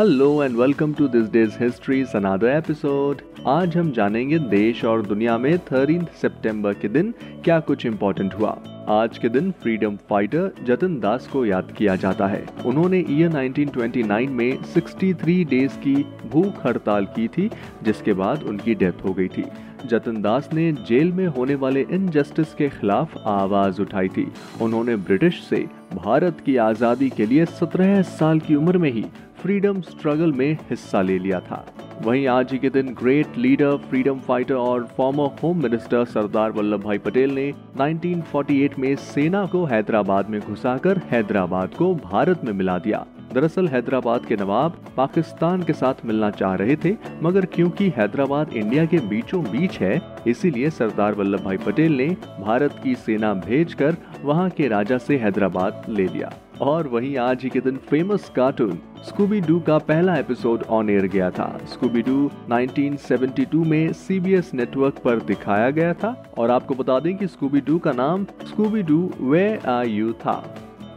Hello and welcome to this day's history another episode आज हम जानेंगे देश और दुनिया में 13 सितंबर के दिन क्या कुछ इम्पोर्टेंट हुआ। आज के दिन फ्रीडम फाइटर जतन दास को याद किया जाता है। उन्होंने ईयर 1929 में 63 डेज़ की भूख हड़ताल की थी, जिसके बाद उनकी डेथ हो गई थी। जतन दास ने जेल में होने वाले इनजस्टिस के खिलाफ आवाज़ उठाई थी। उन्होंने ब्रिटिश से भारत की आज़ादी के लिए 17 साल की उम्र में ही फ्रीडम स्ट्रगल में हिस्सा ले लिया था। वहीं आज ही के दिन ग्रेट लीडर फ्रीडम फाइटर और former home minister Sardar Vallabhbhai Patel ने 1948 में सेना को हैदराबाद में घुसाकर हैदराबाद को भारत में मिला दिया। दरअसल हैदराबाद के नवाब पाकिस्तान के साथ मिलना चाह रहे थे, मगर क्योंकि हैदराबाद इंडिया के बीचों बीच है, इसीलिए सरदार वल्लभ भाई पटेल ने भारत की सेना भेजकर वहाँ के राजा से हैदराबाद ले लिया। और वहीं आज ही के दिन फ़ेमस कार्टून स्कूबी डू का पहला एपिसोड ऑन एयर गया था। स्कूबी डू 1972 में सीबीएस नेटवर्क पर दिखाया गया था और आपको बता दें कि स्कूबी डू का नाम Scooby Doo where are you था।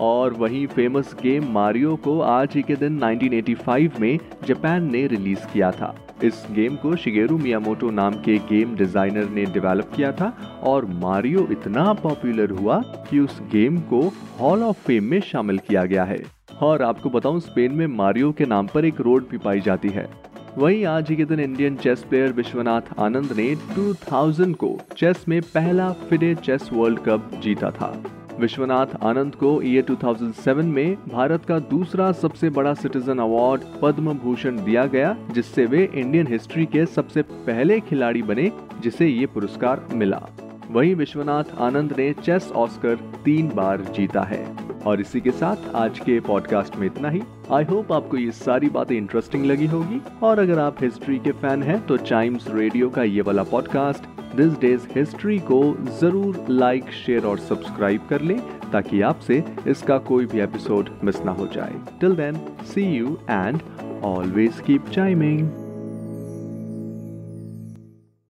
और वहीं फ़ेमस गेम मारियो को आज ही के दिन 1985 में जापान ने रिलीज़ किया था। इस गेम को शिगेरू मियामोटो नाम के गेम डिज़ाइनर ने डेवलप किया था और मारियो इतना पॉपुलर हुआ कि उस गेम को हॉल ऑफ़ फेम में शामिल किया गया है। और आपको बताऊँ, स्पेन में मारियो के नाम पर एक रोड भी पाई जाती है। वहीं आज ही के दिन Indian chess player Vishwanath Anand ने 2000 को चेस में पहला फिडे चेस वर्ल्ड कप जीता था। विश्वनाथ आनंद को ईयर 2007 में भारत का दूसरा सबसे बड़ा सिटीजन अवार्ड पद्म भूषण दिया गया, जिससे वे इंडियन हिस्ट्री के सबसे पहले खिलाड़ी बने, जिसे ये पुरस्कार मिला। वहीं विश्वनाथ आनंद ने चेस ऑस्कर तीन बार जीता है। और इसी के साथ आज के पॉडकास्ट में इतना ही। आई होप आपको ये सारी बातें इंटरेस्टिंग लगी होगी। और अगर आप हिस्ट्री के फ़ैन हैं तो टाइम्स रेडियो का ये वाला पॉडकास्ट दिस डेज़ हिस्ट्री को ज़रूर लाइक, शेयर और सब्सक्राइब कर लें ताकि आपसे इसका कोई भी एपिसोड मिस ना हो जाए। Till then see you and always keep chiming